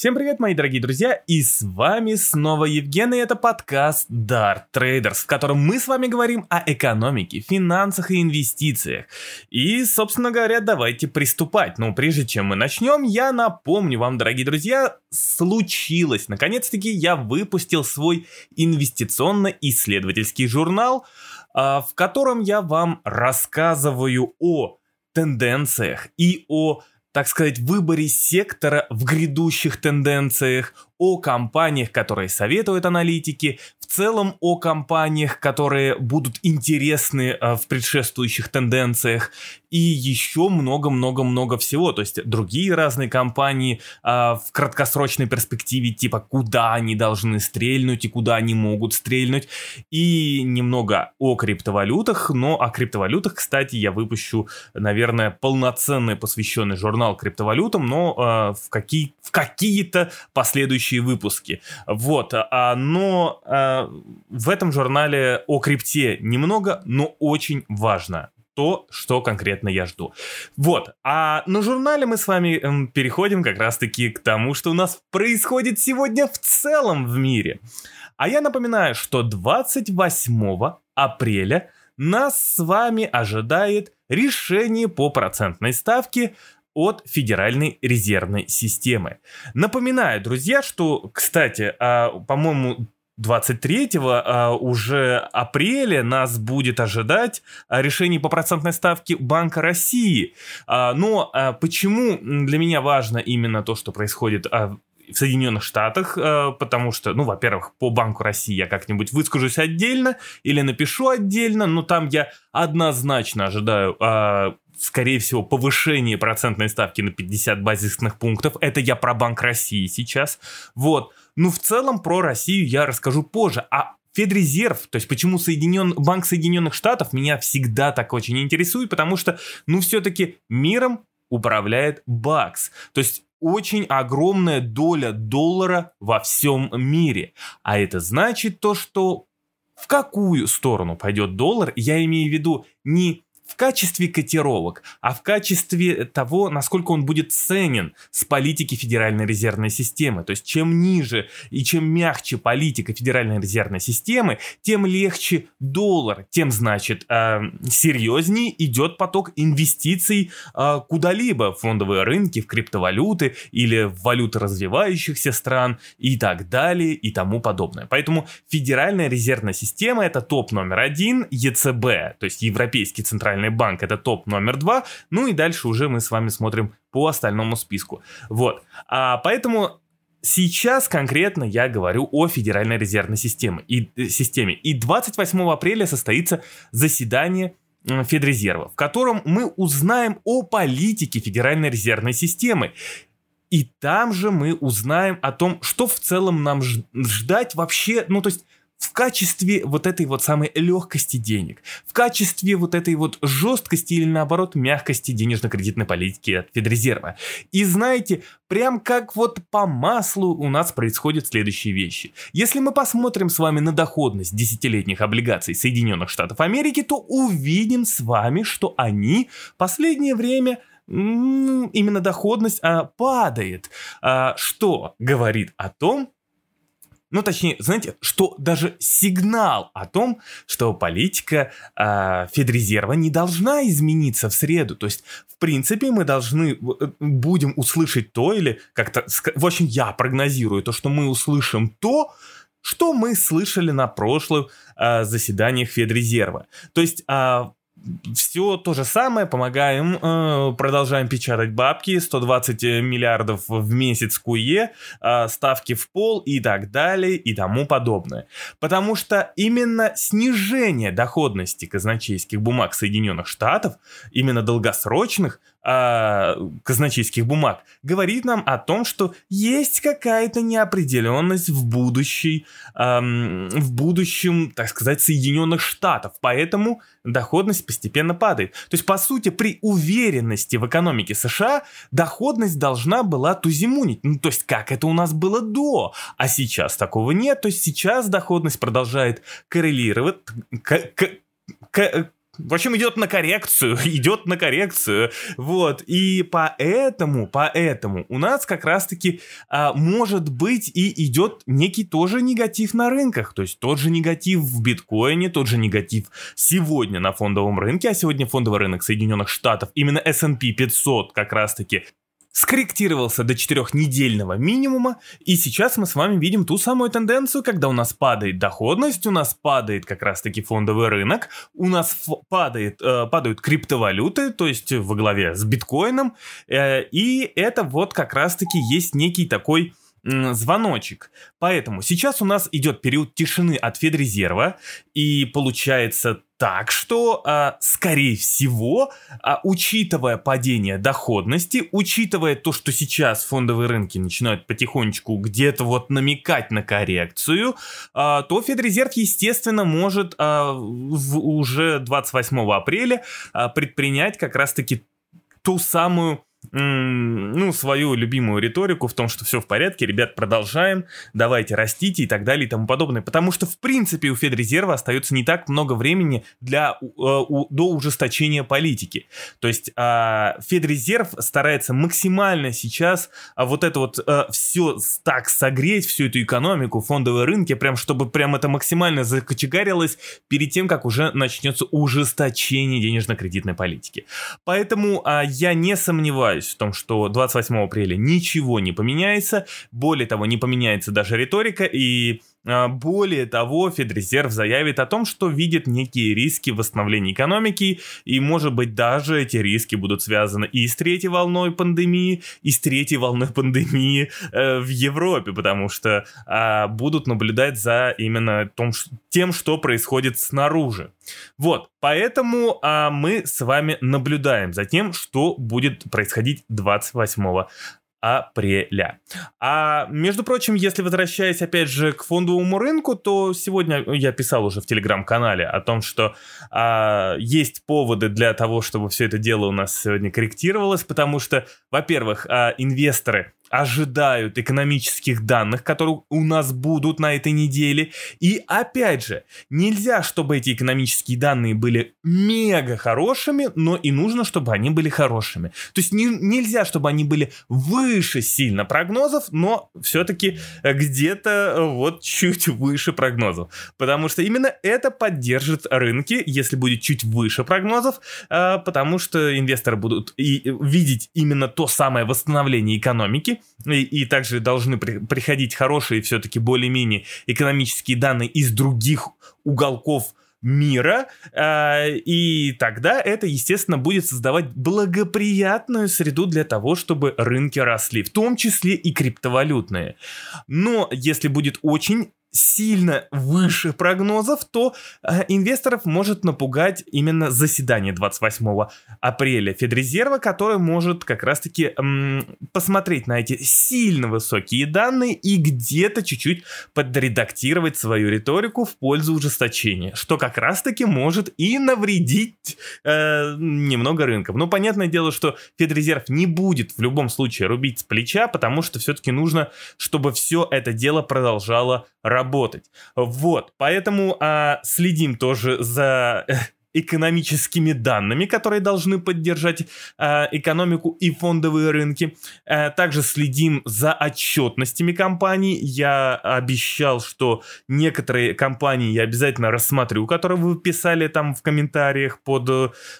Всем привет, мои дорогие друзья, и с вами снова Евген, и это подкаст Dart Traders, в котором мы с вами говорим о экономике, финансах и инвестициях. И, собственно говоря, давайте приступать. Но прежде чем мы начнем, я напомню вам, дорогие друзья, случилось. Наконец-таки я выпустил свой инвестиционно-исследовательский журнал, а, в котором я вам рассказываю о тенденциях и о так сказать, выборе сектора в грядущих тенденциях, о компаниях, которые советуют аналитики, в целом о компаниях, которые будут интересны э, в предшествующих тенденциях и еще много-много-много всего. То есть другие разные компании а, в краткосрочной перспективе, типа куда они должны стрельнуть и куда они могут стрельнуть. И немного о криптовалютах, но о криптовалютах, кстати, я выпущу, наверное, полноценный посвященный журнал криптовалютам, но а, в, какие, в какие-то последующие выпуски. Вот, а, но а, в этом журнале о крипте немного, но очень важно то, что конкретно я жду. Вот, а на журнале мы с вами эм, переходим как раз-таки к тому, что у нас происходит сегодня в целом в мире. А я напоминаю, что 28 апреля нас с вами ожидает решение по процентной ставке от Федеральной резервной системы. Напоминаю, друзья, что, кстати, а, по-моему, 23 а, уже апреля нас будет ожидать а, решение по процентной ставке Банка России. А, но почему для меня важно именно то, что происходит в Соединенных Штатах, потому что, ну, во-первых, по Банку России я как-нибудь выскажусь отдельно или напишу отдельно, но там я однозначно ожидаю скорее всего, повышение процентной ставки на 50 базисных пунктов. Это я про Банк России сейчас. Вот. Ну, в целом про Россию я расскажу позже. А Федрезерв, то есть почему Соединен... Банк Соединенных Штатов меня всегда так очень интересует, потому что, ну, все-таки миром управляет БАКС. То есть очень огромная доля доллара во всем мире. А это значит то, что в какую сторону пойдет доллар, я имею в виду не в качестве котировок, а в качестве того, насколько он будет ценен с политики Федеральной резервной системы. То есть чем ниже и чем мягче политика Федеральной резервной системы, тем легче доллар, тем, значит, э, серьезнее идет поток инвестиций э, куда-либо, в фондовые рынки, в криптовалюты или в валюты развивающихся стран и так далее и тому подобное. Поэтому Федеральная резервная система это топ номер один, ЕЦБ, то есть Европейский центральный Центральный банк это топ номер два, ну и дальше уже мы с вами смотрим по остальному списку. Вот, а поэтому Сейчас конкретно я говорю о Федеральной резервной системе. И, э, системе. и 28 апреля состоится заседание Федрезерва, в котором мы узнаем о политике Федеральной резервной системы. И там же мы узнаем о том, что в целом нам ждать вообще, ну то есть в качестве вот этой вот самой легкости денег, в качестве вот этой вот жесткости или наоборот мягкости денежно-кредитной политики от Федрезерва. И знаете, прям как вот по маслу у нас происходят следующие вещи. Если мы посмотрим с вами на доходность десятилетних облигаций Соединенных Штатов Америки, то увидим с вами, что они последнее время именно доходность а, падает, а, что говорит о том, ну, точнее, знаете, что даже сигнал о том, что политика э, Федрезерва не должна измениться в среду. То есть, в принципе, мы должны э, будем услышать то или как-то... В общем, я прогнозирую то, что мы услышим то, что мы слышали на прошлых э, заседаниях Федрезерва. То есть, э, все то же самое, помогаем, э, продолжаем печатать бабки, 120 миллиардов в месяц КУЕ, э, ставки в пол и так далее и тому подобное. Потому что именно снижение доходности казначейских бумаг Соединенных Штатов, именно долгосрочных, э, казначейских бумаг, говорит нам о том, что есть какая-то неопределенность в будущей, э, в будущем, так сказать, Соединенных Штатов. Поэтому доходность постепенно падает. То есть, по сути, при уверенности в экономике США доходность должна была тузимунить. Ну, то есть, как это у нас было до. А сейчас такого нет. То есть, сейчас доходность продолжает коррелировать, к, к, к, в общем, идет на коррекцию, идет на коррекцию, вот, и поэтому, поэтому у нас как раз-таки а, может быть и идет некий тоже негатив на рынках, то есть тот же негатив в биткоине, тот же негатив сегодня на фондовом рынке, а сегодня фондовый рынок Соединенных Штатов, именно S&P 500 как раз-таки скорректировался до четырехнедельного минимума, и сейчас мы с вами видим ту самую тенденцию, когда у нас падает доходность, у нас падает как раз-таки фондовый рынок, у нас падает, э, падают криптовалюты, то есть во главе с биткоином, э, и это вот как раз-таки есть некий такой звоночек. Поэтому сейчас у нас идет период тишины от Федрезерва, и получается так, что, а, скорее всего, а, учитывая падение доходности, учитывая то, что сейчас фондовые рынки начинают потихонечку где-то вот намекать на коррекцию, а, то Федрезерв, естественно, может уже 28 апреля предпринять как раз-таки ту самую ну, свою любимую риторику в том, что все в порядке, ребят, продолжаем, давайте растите и так далее и тому подобное. Потому что, в принципе, у Федрезерва остается не так много времени для, э, у, до ужесточения политики. То есть э, Федрезерв старается максимально сейчас э, вот это вот э, все так согреть, всю эту экономику, фондовые рынки, прям чтобы прям это максимально закочегарилось перед тем, как уже начнется ужесточение денежно-кредитной политики. Поэтому э, я не сомневаюсь, сомневаюсь в том, что 28 апреля ничего не поменяется. Более того, не поменяется даже риторика и более того, Федрезерв заявит о том, что видит некие риски восстановления экономики, и, может быть, даже эти риски будут связаны и с третьей волной пандемии, и с третьей волной пандемии э, в Европе, потому что э, будут наблюдать за именно том, тем, что происходит снаружи. Вот, поэтому э, мы с вами наблюдаем за тем, что будет происходить 28 апреля. А между прочим, если возвращаясь опять же к фондовому рынку, то сегодня я писал уже в телеграм-канале о том, что а, есть поводы для того, чтобы все это дело у нас сегодня корректировалось, потому что, во-первых, а, инвесторы ожидают экономических данных, которые у нас будут на этой неделе. И опять же, нельзя, чтобы эти экономические данные были мега хорошими, но и нужно, чтобы они были хорошими. То есть не, нельзя, чтобы они были выше сильно прогнозов, но все-таки где-то э, вот чуть выше прогнозов. Потому что именно это поддержит рынки, если будет чуть выше прогнозов, э, потому что инвесторы будут и видеть именно то самое восстановление экономики, и, и также должны при, приходить хорошие все-таки более-менее экономические данные из других уголков мира, э, и тогда это, естественно, будет создавать благоприятную среду для того, чтобы рынки росли, в том числе и криптовалютные. Но если будет очень сильно выше прогнозов, то э, инвесторов может напугать именно заседание 28 апреля Федрезерва, которое может как раз-таки эм, посмотреть на эти сильно высокие данные и где-то чуть-чуть подредактировать свою риторику в пользу ужесточения, что как раз-таки может и навредить э, немного рынкам. Но понятное дело, что Федрезерв не будет в любом случае рубить с плеча, потому что все-таки нужно, чтобы все это дело продолжало работать работать. Вот, поэтому а, следим тоже за экономическими данными, которые должны поддержать э, экономику и фондовые рынки. Э, также следим за отчетностями компаний. Я обещал, что некоторые компании я обязательно рассмотрю, которые вы писали там в комментариях под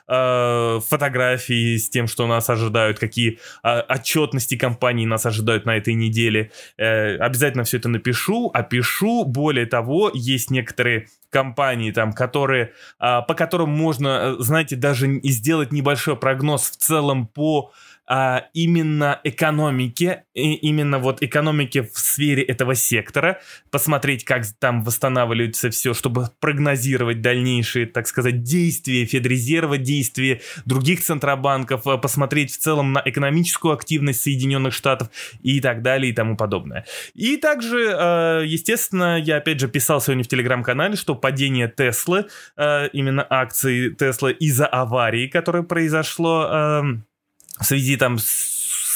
э, фотографии с тем, что нас ожидают, какие э, отчетности компаний нас ожидают на этой неделе. Э, обязательно все это напишу, опишу. Более того, есть некоторые компании, там, которые, а, по которым можно, э, знаете, даже сделать небольшой прогноз в целом по а, именно экономике, и именно вот экономике в сфере этого сектора, посмотреть, как там восстанавливается все, чтобы прогнозировать дальнейшие, так сказать, действия Федрезерва, действия других центробанков, а, посмотреть в целом на экономическую активность Соединенных Штатов и так далее и тому подобное. И также, а, естественно, я опять же писал сегодня в телеграм-канале, что падение Теслы, а, именно акции Тесла из-за аварии, которая произошло в связи там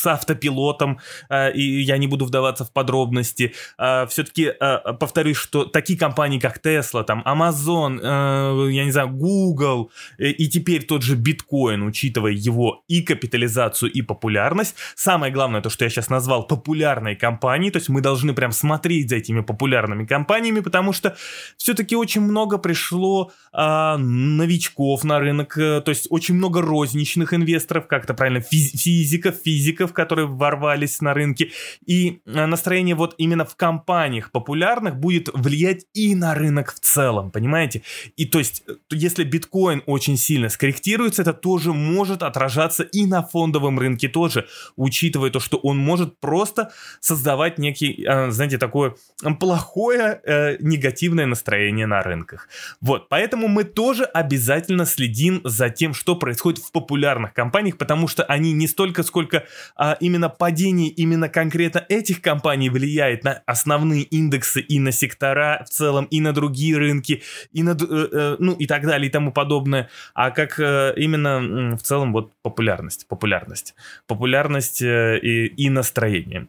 с автопилотом, э, и я не буду вдаваться в подробности. Э, все-таки э, повторюсь, что такие компании, как Tesla, там, Amazon, я не знаю, Google и теперь тот же биткоин, учитывая его и капитализацию, и популярность, самое главное, то, что я сейчас назвал популярной компанией, то есть мы должны прям смотреть за этими популярными компаниями, потому что все-таки очень много пришло э, новичков на рынок, э, то есть очень много розничных инвесторов, как это правильно, физ- физиков, физиков, которые ворвались на рынке, и э, настроение вот именно в компаниях популярных будет влиять и на рынок в целом, понимаете? И то есть, э, если биткоин очень сильно скорректируется, это тоже может отражаться и на фондовом рынке тоже, учитывая то, что он может просто создавать некий, э, знаете, такое плохое э, негативное настроение на рынках. Вот, поэтому мы тоже обязательно следим за тем, что происходит в популярных компаниях, потому что они не столько, сколько а, именно падение именно конкретно этих компаний влияет на основные индексы и на сектора в целом, и на другие рынки, и на, э, э, ну и так далее, и тому подобное, а как э, именно в целом вот популярность, популярность, популярность и, и настроение.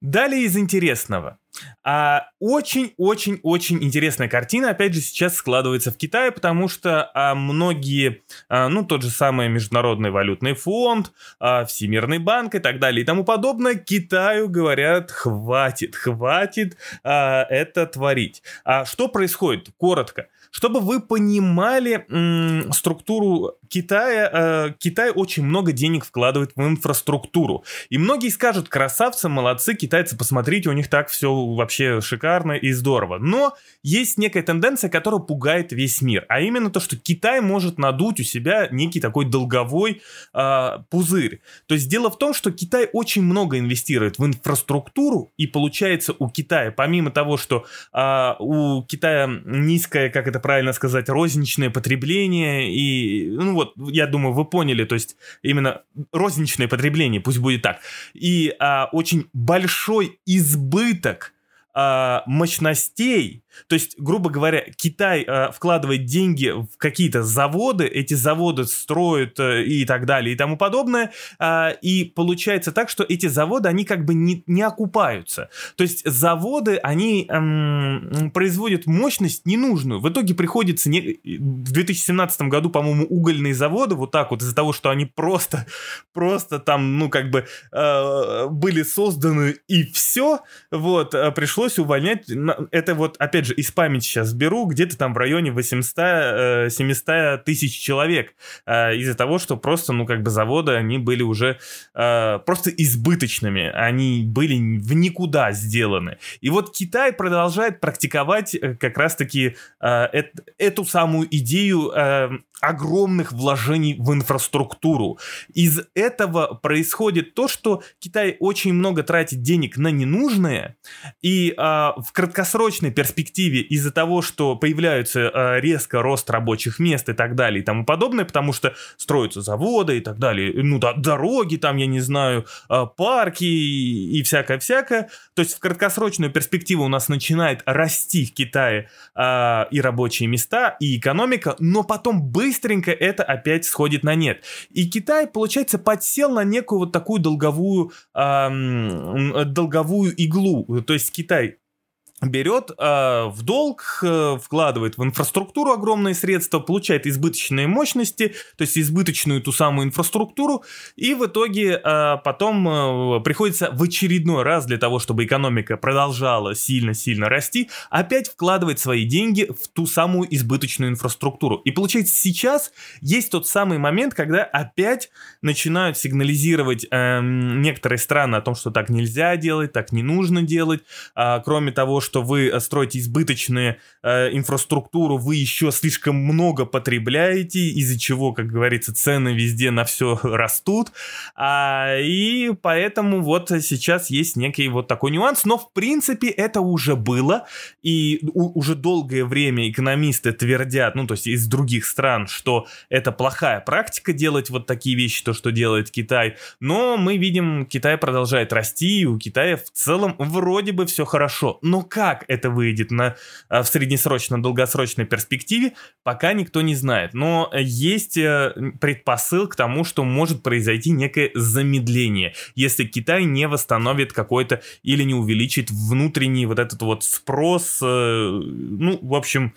Далее из интересного. А, очень-очень-очень интересная картина, опять же, сейчас складывается в Китае, потому что а, многие, а, ну, тот же самый Международный валютный фонд, Всемирный банк и так далее и тому подобное, Китаю говорят, хватит, хватит это творить. Что происходит? Коротко. Чтобы вы понимали м, структуру Китая, э, Китай очень много денег вкладывает в инфраструктуру. И многие скажут, красавцы, молодцы, китайцы, посмотрите, у них так все вообще шикарно и здорово. Но есть некая тенденция, которая пугает весь мир. А именно то, что Китай может надуть у себя некий такой долговой э, пузырь. То есть дело в том, что Китай очень много инвестирует в инфраструктуру, и получается у Китая, помимо того, что э, у Китая низкое, как это правильно сказать, розничное потребление, и, ну вот, я думаю, вы поняли, то есть именно розничное потребление, пусть будет так, и э, очень большой избыток э, мощностей, то есть, грубо говоря, Китай э, вкладывает деньги в какие-то заводы, эти заводы строят э, и так далее и тому подобное, э, и получается так, что эти заводы, они как бы не, не окупаются. То есть заводы, они эм, производят мощность ненужную. В итоге приходится не... в 2017 году, по-моему, угольные заводы вот так вот из-за того, что они просто, просто там, ну как бы э, были созданы и все, вот, э, пришлось увольнять. Это вот, опять же, из памяти сейчас беру, где-то там в районе 800-700 э, тысяч человек э, из-за того, что просто, ну, как бы заводы, они были уже э, просто избыточными, они были в никуда сделаны. И вот Китай продолжает практиковать как раз-таки эту самую идею огромных вложений в инфраструктуру. Из этого происходит то, что Китай очень много тратит денег на ненужное, и а, в краткосрочной перспективе из-за того, что появляются а, резко рост рабочих мест и так далее и тому подобное, потому что строятся заводы и так далее, ну да, дороги там, я не знаю, а, парки и, всякое-всякое, то есть в краткосрочную перспективу у нас начинает расти в Китае а, и рабочие места, и экономика, но потом быстро быстренько это опять сходит на нет. И Китай, получается, подсел на некую вот такую долговую, эм, долговую иглу. То есть Китай берет э, в долг, э, вкладывает в инфраструктуру огромные средства, получает избыточные мощности, то есть избыточную ту самую инфраструктуру, и в итоге э, потом э, приходится в очередной раз для того, чтобы экономика продолжала сильно-сильно расти, опять вкладывать свои деньги в ту самую избыточную инфраструктуру. И получается сейчас есть тот самый момент, когда опять начинают сигнализировать э, некоторые страны о том, что так нельзя делать, так не нужно делать, э, кроме того, что вы э, строите избыточную э, инфраструктуру, вы еще слишком много потребляете, из-за чего, как говорится, цены везде на все растут. А, и поэтому вот сейчас есть некий вот такой нюанс, но в принципе это уже было, и у, уже долгое время экономисты твердят, ну то есть из других стран, что это плохая практика делать вот такие вещи, то, что делает Китай, но мы видим, Китай продолжает расти, и у Китая в целом вроде бы все хорошо. Но как это выйдет на, в среднесрочно-долгосрочной перспективе, пока никто не знает. Но есть предпосыл к тому, что может произойти некое замедление, если Китай не восстановит какой-то или не увеличит внутренний вот этот вот спрос, ну, в общем,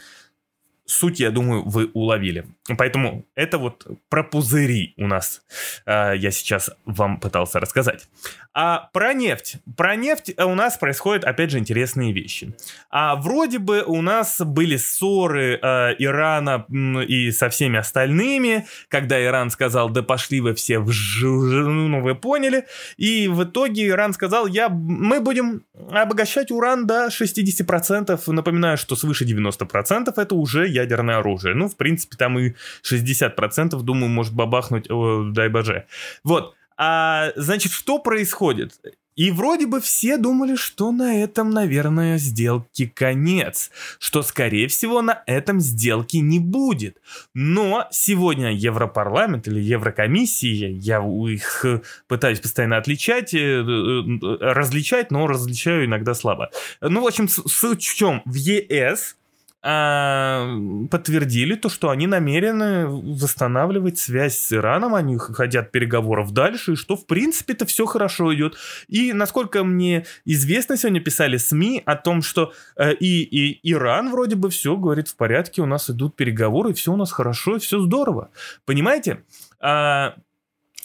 суть, я думаю, вы уловили. Поэтому это вот про пузыри у нас э, я сейчас вам пытался рассказать. А про нефть. Про нефть у нас происходят, опять же, интересные вещи. А вроде бы у нас были ссоры э, Ирана и со всеми остальными, когда Иран сказал, да пошли вы все в ж... ну вы поняли. И в итоге Иран сказал, я... мы будем обогащать уран до 60%. Напоминаю, что свыше 90% это уже ядерное оружие. Ну, в принципе, там и 60%, думаю, может бабахнуть, о, дай боже. Вот. А, значит, что происходит? И вроде бы все думали, что на этом, наверное, сделки конец, что, скорее всего, на этом сделки не будет. Но сегодня Европарламент или Еврокомиссия, я их пытаюсь постоянно отличать, э, э, различать, но различаю иногда слабо. Ну, в общем, суть в чем? В ЕС подтвердили то, что они намерены восстанавливать связь с Ираном, они хотят переговоров дальше, и что в принципе это все хорошо идет. И насколько мне известно, сегодня писали СМИ о том, что э, и, и Иран вроде бы все говорит в порядке, у нас идут переговоры, и все у нас хорошо, все здорово. Понимаете? А,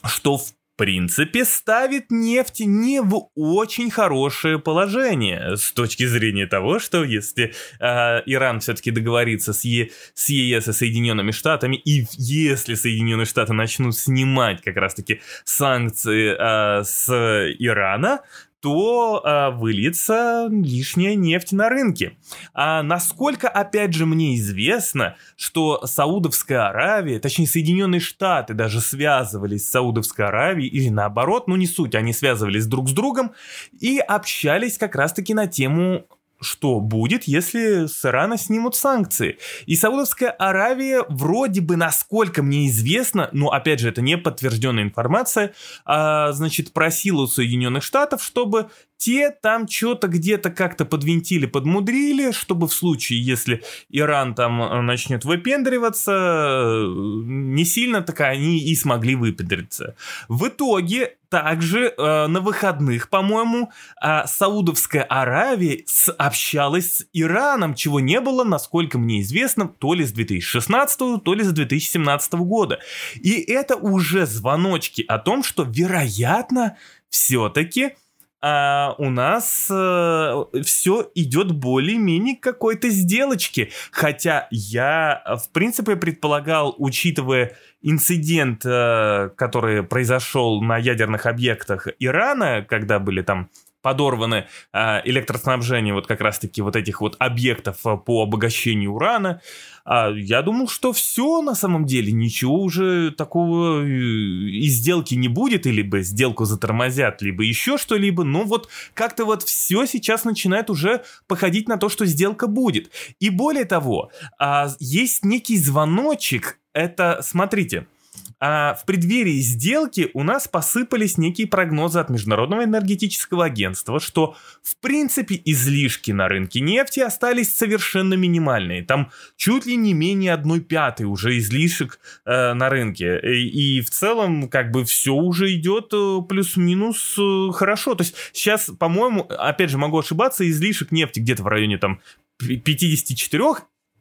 что в принципе, ставит нефть не в очень хорошее положение с точки зрения того, что если э, Иран все-таки договорится с, е, с ЕС и Соединенными Штатами, и если Соединенные Штаты начнут снимать как раз-таки санкции э, с Ирана, то э, выльется лишняя нефть на рынке. А насколько, опять же, мне известно, что Саудовская Аравия, точнее Соединенные Штаты даже связывались с Саудовской Аравией, или наоборот, ну не суть, они связывались друг с другом и общались как раз-таки на тему что будет, если с Ирана снимут санкции. И Саудовская Аравия вроде бы, насколько мне известно, но опять же это не подтвержденная информация, а, значит просила у Соединенных Штатов, чтобы те там что-то где-то как-то подвинтили, подмудрили, чтобы в случае, если Иран там э, начнет выпендриваться, э, не сильно так они и смогли выпендриться. В итоге также э, на выходных, по-моему, э, Саудовская Аравия общалась с Ираном, чего не было, насколько мне известно, то ли с 2016, то ли с 2017 года. И это уже звоночки о том, что, вероятно, все-таки а у нас э, все идет более-менее какой-то сделочки. Хотя я, в принципе, предполагал, учитывая инцидент, э, который произошел на ядерных объектах Ирана, когда были там подорваны э, электроснабжение вот как раз-таки вот этих вот объектов э, по обогащению урана. А я думал, что все на самом деле, ничего уже такого э, и сделки не будет, или либо сделку затормозят, либо еще что-либо, но вот как-то вот все сейчас начинает уже походить на то, что сделка будет. И более того, а, есть некий звоночек, это, смотрите, а в преддверии сделки у нас посыпались некие прогнозы от Международного энергетического агентства, что в принципе излишки на рынке нефти остались совершенно минимальные. Там чуть ли не менее одной пятой уже излишек э, на рынке. И, и в целом как бы все уже идет э, плюс-минус э, хорошо. То есть сейчас, по-моему, опять же могу ошибаться, излишек нефти где-то в районе там 54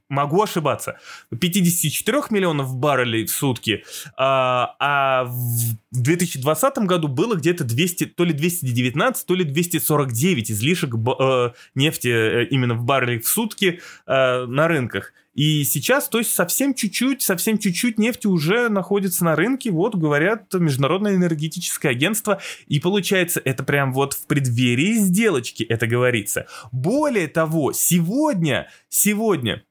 могу ошибаться, 54 миллионов баррелей в сутки, а, а в 2020 году было где-то 200, то ли 219, то ли 249 излишек э, нефти э, именно в баррелях в сутки э, на рынках. И сейчас, то есть совсем чуть-чуть, совсем чуть-чуть нефти уже находится на рынке, вот говорят Международное энергетическое агентство, и получается это прям вот в преддверии сделочки это говорится. Более того, сегодня, сегодня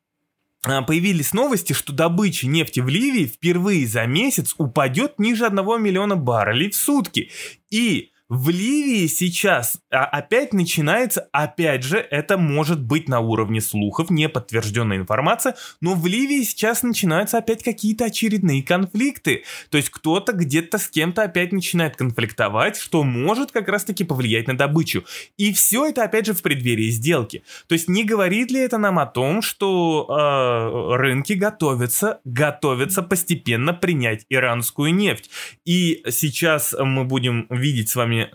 появились новости, что добыча нефти в Ливии впервые за месяц упадет ниже 1 миллиона баррелей в сутки. И в Ливии сейчас а, опять начинается, опять же, это может быть на уровне слухов, не подтвержденная информация, но в Ливии сейчас начинаются опять какие-то очередные конфликты. То есть кто-то где-то с кем-то опять начинает конфликтовать, что может как раз-таки повлиять на добычу. И все это опять же в преддверии сделки. То есть не говорит ли это нам о том, что э, рынки готовятся, готовятся постепенно принять иранскую нефть. И сейчас мы будем видеть с вами мне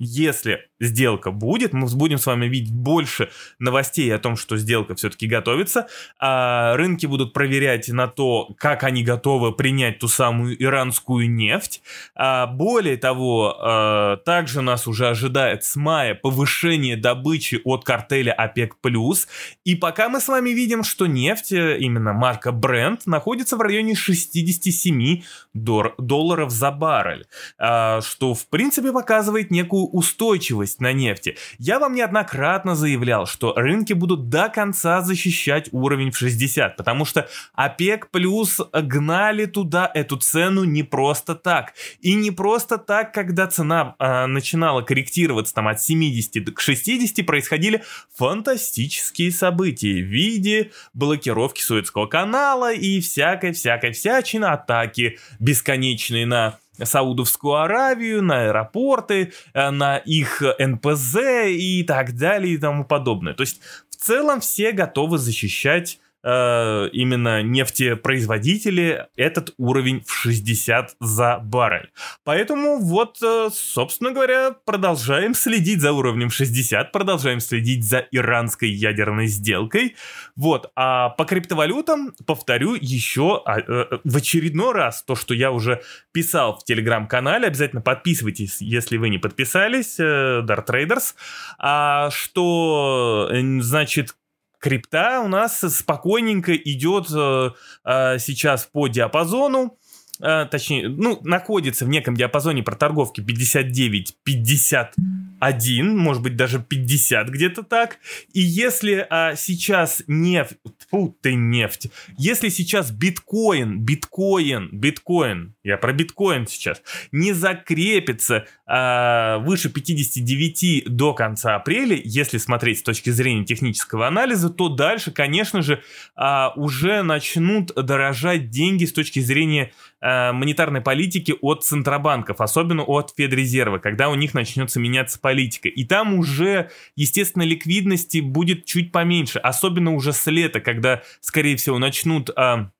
если сделка будет, мы будем с вами видеть больше новостей о том, что сделка все-таки готовится, а рынки будут проверять на то, как они готовы принять ту самую иранскую нефть. А более того, а, также нас уже ожидает с мая повышение добычи от картеля ОПЕК+, и пока мы с вами видим, что нефть, именно марка Brent, находится в районе 67 долларов за баррель, а, что в принципе показывает некую устойчивость на нефти. Я вам неоднократно заявлял, что рынки будут до конца защищать уровень в 60, потому что ОПЕК плюс гнали туда эту цену не просто так. И не просто так, когда цена э, начинала корректироваться там от 70 к 60, происходили фантастические события в виде блокировки Суэцкого канала и всякой-всякой всячины, атаки бесконечные на Саудовскую Аравию, на аэропорты, э, на их НПЗ и так далее и тому подобное. То есть в целом все готовы защищать э, именно нефтепроизводители этот уровень в 60 за баррель. Поэтому вот, э, собственно говоря, продолжаем следить за уровнем 60, продолжаем следить за иранской ядерной сделкой. Вот, а по криптовалютам повторю еще а, э, в очередной раз то, что я уже писал в телеграм-канале, обязательно подписывайтесь, если вы не подписались, э, Dart Traders, а, что, значит, крипта у нас спокойненько идет э, э, сейчас по диапазону. Э, точнее, ну, находится в неком диапазоне проторговки 59-51, может быть, даже 50 где-то так. И если а, сейчас нефть, фу ты нефть, если сейчас биткоин, биткоин, биткоин, я про биткоин сейчас, не закрепится а, выше 59 до конца апреля, если смотреть с точки зрения технического анализа, то дальше, конечно же, а, уже начнут дорожать деньги с точки зрения Э, монетарной политики от центробанков, особенно от Федрезерва, когда у них начнется меняться политика. И там уже, естественно, ликвидности будет чуть поменьше, особенно уже с лета, когда, скорее всего, начнут... Э,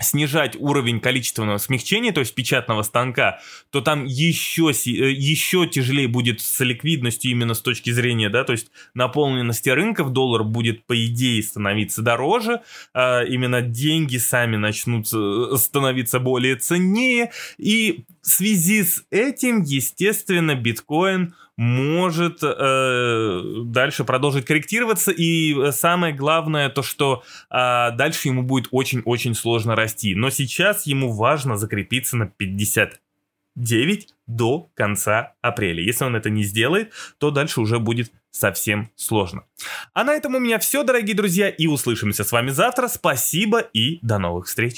снижать уровень количественного смягчения, то есть печатного станка, то там еще, э, еще тяжелее будет с ликвидностью именно с точки зрения, да, то есть наполненности рынков, доллар будет по идее становиться дороже, а именно деньги сами начнут э, становиться более ценнее, и в связи с этим, естественно, биткоин может э, дальше продолжить корректироваться. И самое главное то, что э, дальше ему будет очень-очень сложно расти. Но сейчас ему важно закрепиться на 59 до конца апреля. Если он это не сделает, то дальше уже будет совсем сложно. А на этом у меня все, дорогие друзья, и услышимся с вами завтра. Спасибо и до новых встреч.